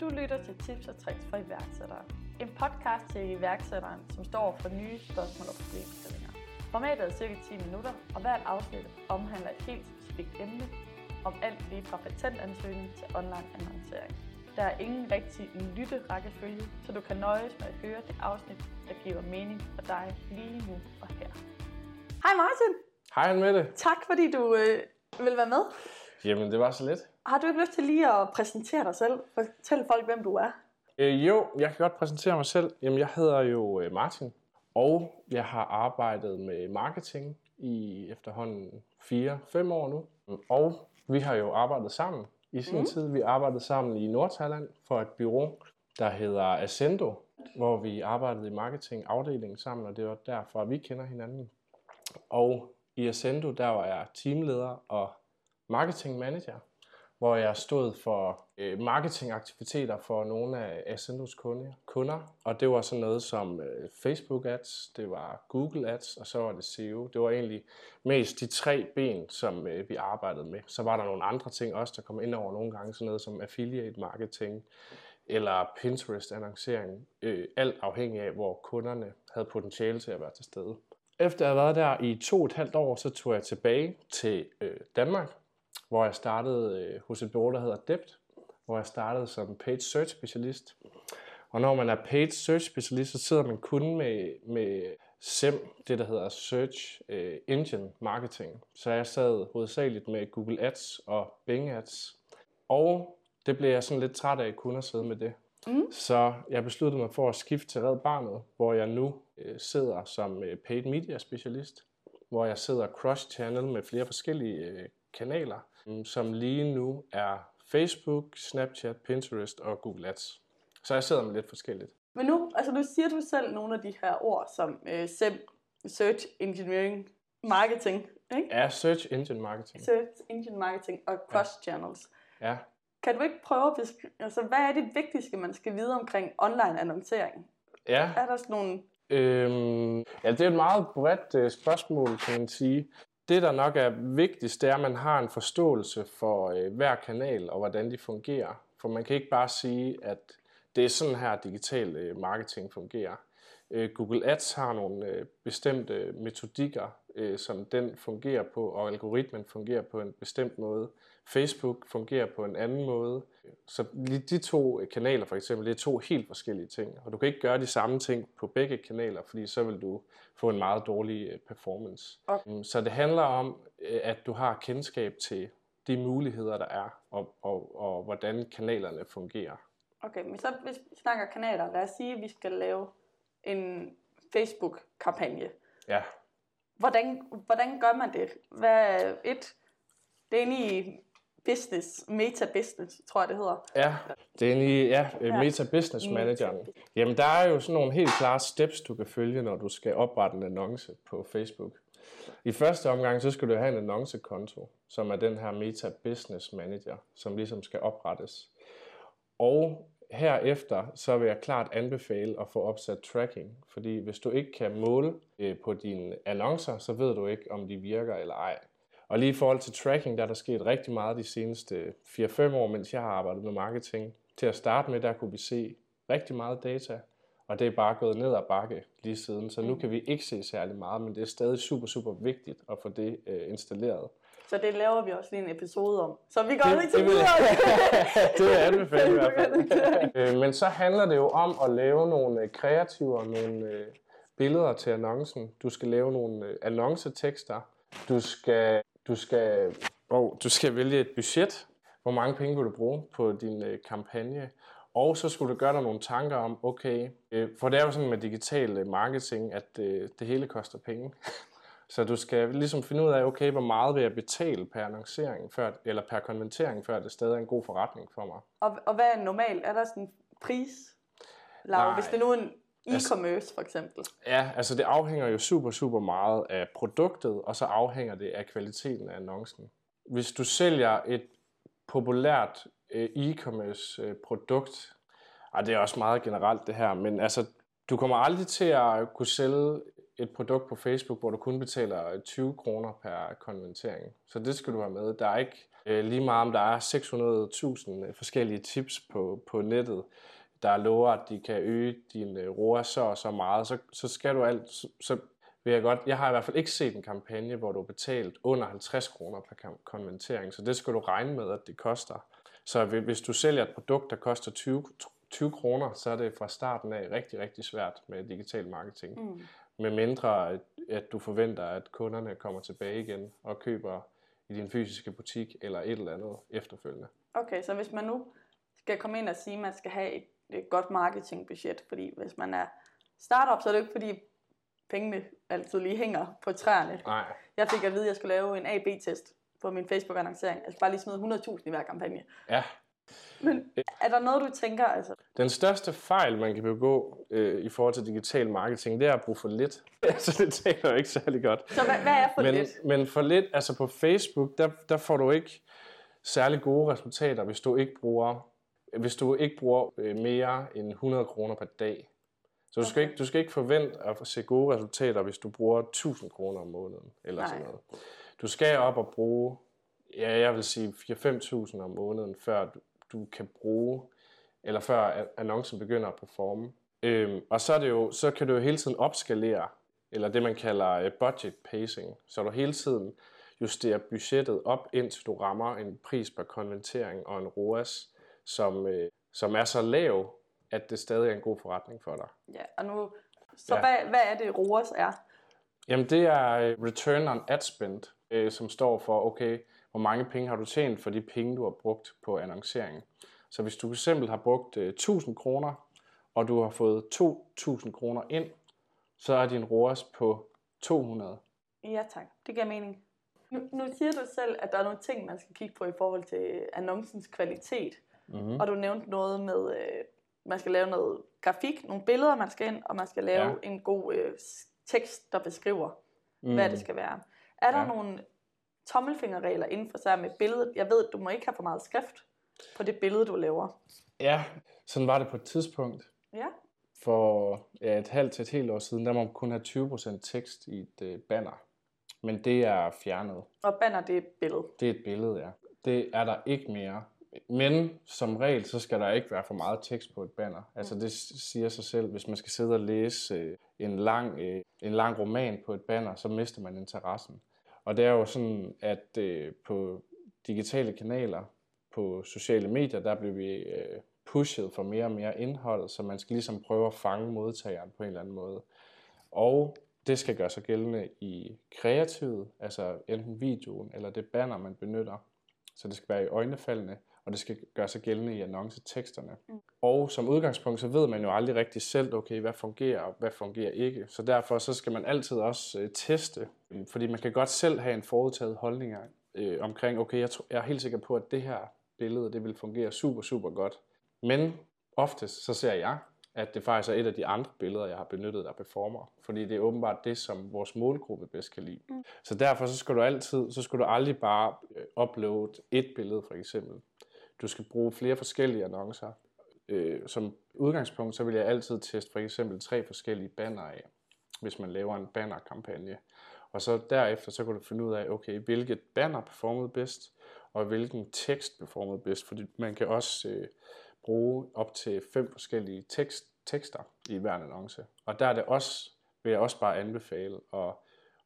Du lytter til Tips og Tricks for iværksættere. En podcast til iværksætteren, som står for nye spørgsmål og problemstillinger. Formatet er cirka 10 minutter, og hvert afsnit omhandler et helt specifikt emne om alt lige fra patentansøgning til online annoncering. Der er ingen rigtig lytte-rækkefølge, så du kan nøjes med at høre det afsnit, der giver mening for dig lige nu og her. Hej Martin! Hej Mette. Tak fordi du øh, vil være med. Jamen, det var så lidt. Har du ikke lyst til lige at præsentere dig selv? Fortæl folk, hvem du er. Øh, jo, jeg kan godt præsentere mig selv. Jamen, jeg hedder jo øh, Martin, og jeg har arbejdet med marketing i efterhånden 4-5 år nu. Og vi har jo arbejdet sammen i sin mm. tid. Vi arbejdede sammen i Nordthailand for et bureau, der hedder Ascendo, hvor vi arbejdede i marketingafdelingen sammen, og det var derfor, at vi kender hinanden. Og i Ascendo, der var jeg teamleder og marketing manager, hvor jeg stod for øh, marketingaktiviteter for nogle af Ascendos kunder, kunder. Og det var sådan noget som øh, Facebook ads, det var Google ads, og så var det SEO. Det var egentlig mest de tre ben, som øh, vi arbejdede med. Så var der nogle andre ting også, der kom ind over nogle gange, sådan noget som affiliate marketing, eller Pinterest-annoncering, øh, alt afhængig af, hvor kunderne havde potentiale til at være til stede. Efter at have været der i to og et halvt år, så tog jeg tilbage til øh, Danmark, hvor jeg startede øh, hos et bureau, der hedder Dept, hvor jeg startede som page search specialist. Og når man er page search specialist, så sidder man kun med, med SEM, det der hedder Search øh, Engine Marketing. Så jeg sad hovedsageligt med Google Ads og Bing Ads. Og det blev jeg sådan lidt træt af kun at sidde med det. Mm. Så jeg besluttede mig for at skifte til Red Barnet, hvor jeg nu øh, sidder som øh, paid media specialist, hvor jeg sidder cross-channel med flere forskellige øh, kanaler, mm, som lige nu er Facebook, Snapchat, Pinterest og Google Ads. Så jeg sidder med lidt forskelligt. Men nu, altså nu siger du selv nogle af de her ord som øh, SEM, Search Engineering Marketing, ikke? Ja, Search Engine Marketing. Search Engine Marketing og Cross Channels. Ja. Kan du ikke prøve at beskrive, altså hvad er det vigtigste, man skal vide omkring online annoncering? Ja. Er der sådan nogle... Øhm, ja, det er et meget bredt øh, spørgsmål, kan man sige. Det, der nok er vigtigst, det er, at man har en forståelse for øh, hver kanal og hvordan de fungerer. For man kan ikke bare sige, at det er sådan her digital øh, marketing fungerer. Øh, Google Ads har nogle øh, bestemte metodikker, øh, som den fungerer på, og algoritmen fungerer på en bestemt måde. Facebook fungerer på en anden måde. Så de to kanaler for eksempel, det er to helt forskellige ting. Og du kan ikke gøre de samme ting på begge kanaler, fordi så vil du få en meget dårlig performance. Okay. Så det handler om, at du har kendskab til de muligheder, der er, og, og, og hvordan kanalerne fungerer. Okay, men så hvis vi snakker kanaler, lad os sige, at vi skal lave en Facebook-kampagne. Ja. Hvordan, hvordan gør man det? Hvad et? Det er egentlig business, meta-business, tror jeg det hedder. Ja, det er egentlig, ja, ja. meta-business manageren. Meta Jamen, der er jo sådan nogle helt klare steps, du kan følge, når du skal oprette en annonce på Facebook. I første omgang, så skal du have en annoncekonto, som er den her Meta Business Manager, som ligesom skal oprettes. Og herefter så vil jeg klart anbefale at få opsat tracking, fordi hvis du ikke kan måle øh, på dine annoncer, så ved du ikke, om de virker eller ej. Og lige i forhold til tracking, der er der sket rigtig meget de seneste 4-5 år, mens jeg har arbejdet med marketing. Til at starte med, der kunne vi se rigtig meget data, og det er bare gået ned ad bakke lige siden. Så nu kan vi ikke se særlig meget, men det er stadig super, super vigtigt at få det øh, installeret. Så det laver vi også lige en episode om. Så vi går lige til videre. det er anbefalet i hvert fald. Øh, men så handler det jo om at lave nogle øh, kreative og nogle øh, billeder til annoncen. Du skal lave nogle annoncetekster. Du skal, du skal, oh, du skal vælge et budget. Hvor mange penge vil du bruge på din kampagne? Og så skulle du gøre dig nogle tanker om, okay, for det er jo sådan med digital marketing, at det hele koster penge. Så du skal ligesom finde ud af, okay, hvor meget vil jeg betale per annoncering, før, eller per konvertering, før det stadig er en god forretning for mig. Og, og hvad er normalt? Er der sådan en pris, Lav, hvis det nu er en altså- e-commerce for eksempel? Ja, altså det afhænger jo super, super meget af produktet, og så afhænger det af kvaliteten af annoncen. Hvis du sælger et populært øh, e-commerce øh, produkt, og det er også meget generelt det her, men altså du kommer aldrig til at kunne sælge et produkt på Facebook, hvor du kun betaler 20 kroner per konvertering. Så det skal du have med. Der er ikke Øh, lige meget om der er 600.000 forskellige tips på, på nettet, der lover, at de kan øge din øh, ROAS så og så meget, så, så skal du alt, så, så vil jeg godt, jeg har i hvert fald ikke set en kampagne, hvor du har betalt under 50 kroner per konvertering, så det skal du regne med, at det koster. Så hvis du sælger et produkt, der koster 20, 20 kroner, så er det fra starten af rigtig, rigtig svært med digital marketing. Mm. Med mindre, at, at du forventer, at kunderne kommer tilbage igen og køber i din fysiske butik eller et eller andet efterfølgende. Okay, så hvis man nu skal komme ind og sige, at man skal have et, et godt marketingbudget, fordi hvis man er startup, så er det jo ikke fordi pengene altid lige hænger på træerne. Nej. Jeg fik at vide, at jeg skulle lave en AB-test på min Facebook-annoncering. Jeg skal bare lige smide 100.000 i hver kampagne. Ja. Men er der noget, du tænker? Altså? Den største fejl, man kan begå øh, i forhold til digital marketing, det er at bruge for lidt. altså, det taler jo ikke særlig godt. Så hvad, hvad er for men, lidt? Men for lidt, altså på Facebook, der, der får du ikke særlig gode resultater, hvis du ikke bruger, hvis du ikke bruger øh, mere end 100 kroner per dag. Så du skal, ikke, du skal ikke forvente at se gode resultater, hvis du bruger 1000 kroner om måneden, eller Nej. sådan noget. Du skal op og bruge, ja, jeg vil sige 4-5.000 om måneden, før du, du kan bruge, eller før annoncen begynder at performe. Øhm, og så, er det jo, så kan du jo hele tiden opskalere, eller det man kalder øh, budget pacing, så du hele tiden justerer budgettet op, indtil du rammer en pris per konvertering og en ROAS, som, øh, som er så lav, at det stadig er en god forretning for dig. Ja, og nu, så ja. hvad, hvad er det ROAS er? Jamen det er øh, Return on Ad Spend, øh, som står for, okay, hvor mange penge har du tjent for de penge, du har brugt på annoncering. Så hvis du fx har brugt øh, 1000 kroner, og du har fået 2000 kroner ind, så er din ROAS på 200. Ja tak, det giver mening. Nu, nu siger du selv, at der er nogle ting, man skal kigge på i forhold til annoncens kvalitet. Mm-hmm. Og du nævnte noget med, øh, man skal lave noget grafik, nogle billeder, man skal ind, og man skal lave ja. en god øh, tekst, der beskriver, mm. hvad det skal være. Er der ja. nogle tommelfingerregler inden for sig med billedet? Jeg ved, du må ikke have for meget skrift på det billede, du laver. Ja, sådan var det på et tidspunkt. Ja. For ja, et halvt til et helt år siden, der må man kun have 20% tekst i et øh, banner. Men det er fjernet. Og banner, det er et billede? Det er et billede, ja. Det er der ikke mere. Men som regel, så skal der ikke være for meget tekst på et banner. Altså det siger sig selv, hvis man skal sidde og læse øh, en lang, øh, en lang roman på et banner, så mister man interessen. Og det er jo sådan, at øh, på digitale kanaler, på sociale medier, der bliver vi øh, pushet for mere og mere indhold, så man skal ligesom prøve at fange modtageren på en eller anden måde. Og det skal gøre sig gældende i kreativet, altså enten videoen eller det banner, man benytter. Så det skal være i øjnefaldene, og det skal gøre sig gældende i annonceteksterne. Mm. Og som udgangspunkt, så ved man jo aldrig rigtig selv, okay, hvad fungerer og hvad fungerer ikke. Så derfor så skal man altid også øh, teste, fordi man kan godt selv have en forudtaget holdning øh, omkring, okay, jeg, jeg er helt sikker på, at det her billede, det vil fungere super, super godt. Men oftest så ser jeg, at det faktisk er et af de andre billeder, jeg har benyttet, der performer. Fordi det er åbenbart det, som vores målgruppe bedst kan lide. Mm. Så derfor så skal du altid, så skal du aldrig bare øh, uploade et billede for eksempel. Du skal bruge flere forskellige annoncer. Øh, som udgangspunkt, så vil jeg altid teste for eksempel tre forskellige banner af, hvis man laver en bannerkampagne. Og så derefter, så kan du finde ud af, okay, hvilket banner performede bedst, og hvilken tekst performede bedst. Fordi man kan også øh, bruge op til fem forskellige tekst, tekster i hver annonce. Og der er det også, vil jeg også bare anbefale at,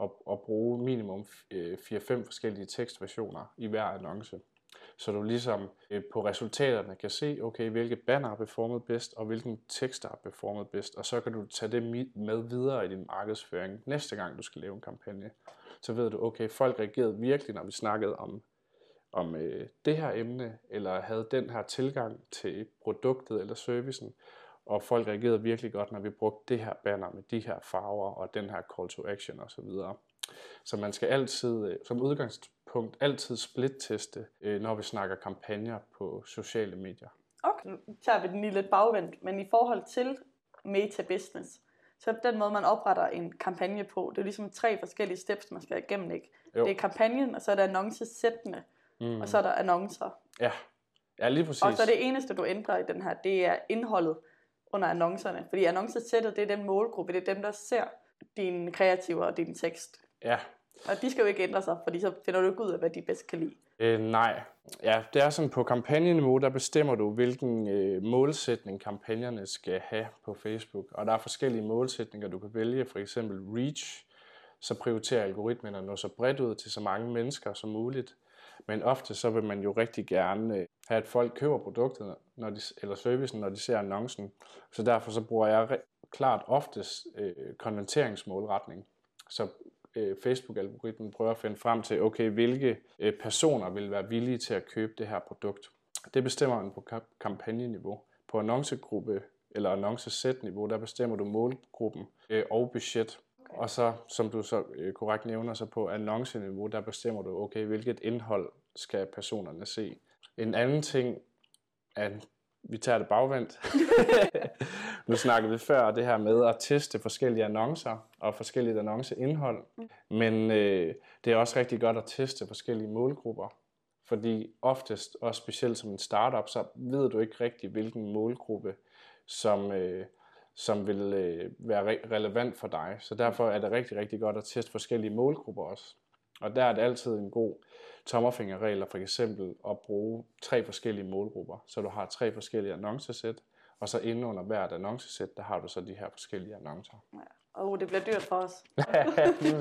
at, at bruge minimum øh, 4-5 forskellige tekstversioner i hver annonce så du ligesom øh, på resultaterne kan se, okay, hvilke banner har performet bedst, og hvilken tekster har performet bedst, og så kan du tage det med videre i din markedsføring næste gang, du skal lave en kampagne. Så ved du, okay, folk reagerede virkelig, når vi snakkede om, om øh, det her emne, eller havde den her tilgang til produktet eller servicen, og folk reagerede virkelig godt, når vi brugte det her banner med de her farver, og den her call to action osv. Så man skal altid, øh, som udgangspunkt, altid split-teste, øh, når vi snakker kampagner på sociale medier. Okay, nu tager vi den lige lidt bagvendt, men i forhold til meta-business, så den måde, man opretter en kampagne på, det er ligesom tre forskellige steps, man skal igennem, ikke? Jo. Det er kampagnen, og så er der annoncesættene, mm. og så er der annoncer. Ja. ja, lige præcis. Og så det eneste, du ændrer i den her, det er indholdet under annoncerne. Fordi annoncesættet, det er den målgruppe, det er dem, der ser dine kreativer og din tekst. Ja, Og de skal jo ikke ændre sig, fordi så finder du ikke ud af, hvad de bedst kan lide. Øh, nej. Ja, det er sådan på kampagneniveau, der bestemmer du, hvilken øh, målsætning kampagnerne skal have på Facebook. Og der er forskellige målsætninger, du kan vælge. For eksempel reach, så prioriterer algoritmen at nå så bredt ud til så mange mennesker som muligt. Men ofte så vil man jo rigtig gerne øh, have, at folk køber produktet når de, eller servicen, når de ser annoncen. Så derfor så bruger jeg klart oftest øh, konverteringsmålretning. Så øh, Facebook-algoritmen prøver at finde frem til, okay, hvilke øh, personer vil være villige til at købe det her produkt. Det bestemmer man på kampagneniveau. På annoncegruppe eller annoncesæt-niveau, der bestemmer du målgruppen øh, og budget. Okay. Og så, som du så øh, korrekt nævner, så på annonceniveau, der bestemmer du, okay, hvilket indhold skal personerne se. En anden ting, at vi tager det bagvendt. nu snakkede vi før det her med at teste forskellige annoncer og forskellige annonceindhold. Mm. Men øh, det er også rigtig godt at teste forskellige målgrupper. Fordi oftest, og specielt som en startup, så ved du ikke rigtig, hvilken målgruppe, som, øh, som vil øh, være re- relevant for dig. Så derfor er det rigtig, rigtig godt at teste forskellige målgrupper også. Og der er det altid en god tommerfingerregler for eksempel at bruge tre forskellige målgrupper. Så du har tre forskellige annoncesæt, og så inde under hvert annoncesæt, der har du så de her forskellige annoncer. Ja. Og det bliver dyrt for os. ja, lige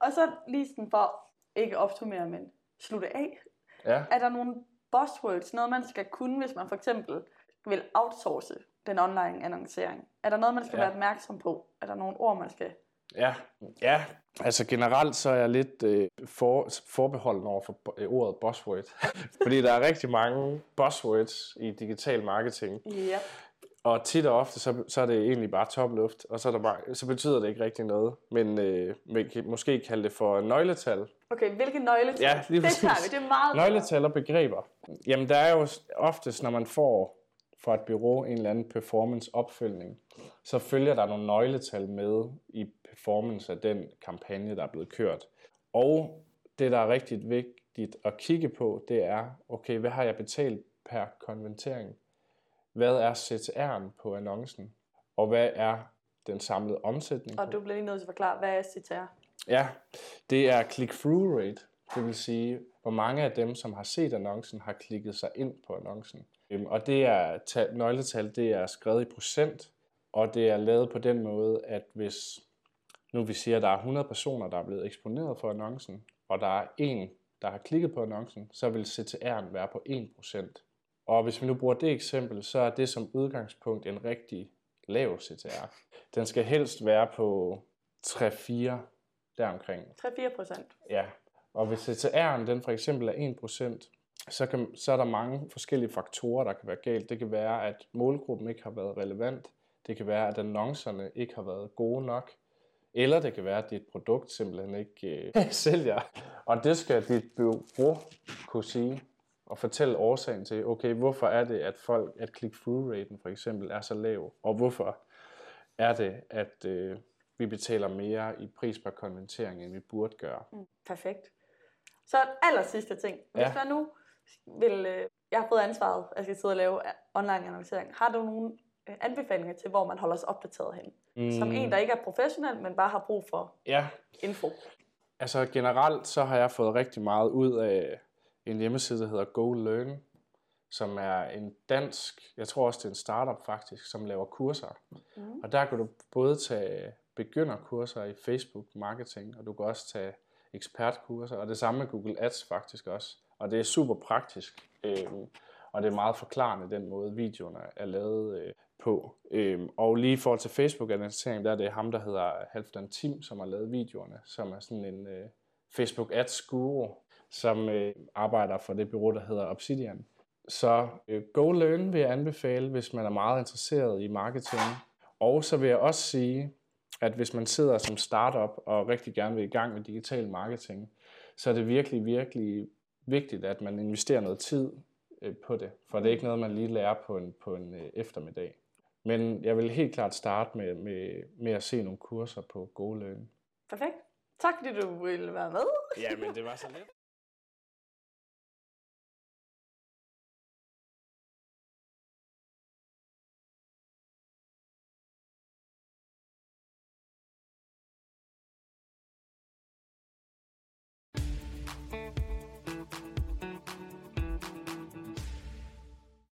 og så lige sådan for ikke optimere, men slutte af. Ja. Er der nogle buzzwords, noget man skal kunne, hvis man for eksempel vil outsource den online annoncering? Er der noget, man skal ja. være opmærksom på? Er der nogle ord, man skal Ja, ja. Altså generelt så er jeg lidt øh, for, forbeholden over for øh, ordet buzzword. Fordi der er rigtig mange buzzwords i digital marketing. Ja. Og tit og ofte, så, så er det egentlig bare topluft, og så, er der bare, så betyder det ikke rigtig noget. Men øh, man kan måske kalde det for nøgletal. Okay, hvilke nøgletal? Ja, lige det tager vi, det er meget Nøgletal og begreber. Jamen, der er jo oftest, når man får fra et bureau en eller anden performance-opfølgning, så følger der nogle nøgletal med i performance af den kampagne, der er blevet kørt. Og det, der er rigtig vigtigt at kigge på, det er, okay, hvad har jeg betalt per konvertering? Hvad er CTR'en på annoncen? Og hvad er den samlede omsætning? Og du bliver lige nødt til at forklare, hvad er CTR? Ja, det er click-through rate. Det vil sige, hvor mange af dem, som har set annoncen, har klikket sig ind på annoncen. Øhm, og det er nøgletal, det er skrevet i procent, og det er lavet på den måde, at hvis nu vi siger, at der er 100 personer, der er blevet eksponeret for annoncen, og der er en, der har klikket på annoncen, så vil CTR'en være på 1%. Og hvis vi nu bruger det eksempel, så er det som udgangspunkt en rigtig lav CTR. Den skal helst være på 3-4 deromkring. 3-4% Ja, og hvis CTR'en den for eksempel er 1%, så, kan, så er der mange forskellige faktorer, der kan være galt. Det kan være, at målgruppen ikke har været relevant. Det kan være, at annoncerne ikke har været gode nok. Eller det kan være, at dit produkt simpelthen ikke øh, sælger. Og det skal dit bureau kunne sige og fortælle årsagen til, okay, hvorfor er det, at folk, at click-through-raten for eksempel er så lav, og hvorfor er det, at øh, vi betaler mere i pris per konvertering, end vi burde gøre. Mm, perfekt. Så aller sidste ting. Hvis ja. man nu vil, øh, jeg har fået ansvaret, at jeg skal sidde og lave online annoncering, har du nogle øh, anbefalinger til, hvor man holder sig opdateret hen? Mm. Som en, der ikke er professionel, men bare har brug for ja. info. Altså generelt, så har jeg fået rigtig meget ud af en hjemmeside, der hedder Go Learn, som er en dansk, jeg tror også det er en startup faktisk, som laver kurser. Mm. Og der kan du både tage begynderkurser i Facebook marketing, og du kan også tage ekspertkurser, og det samme med Google Ads faktisk også. Og det er super praktisk, øh, og det er meget forklarende den måde, videoerne er lavet øh, på. Øh, og lige i forhold til Facebook-annoncering, der er det ham, der hedder Halfdan Tim, som har lavet videoerne, som er sådan en øh, Facebook Ads guru, som øh, arbejder for det bureau, der hedder Obsidian. Så øh, Go Learn vil jeg anbefale, hvis man er meget interesseret i marketing. Og så vil jeg også sige, at hvis man sidder som startup og rigtig gerne vil i gang med digital marketing, så er det virkelig, virkelig vigtigt, at man investerer noget tid øh, på det. For det er ikke noget, man lige lærer på en, på en øh, eftermiddag. Men jeg vil helt klart starte med, med, med at se nogle kurser på GoLearn. Perfekt. Tak fordi du ville være med. ja, men det var så lidt.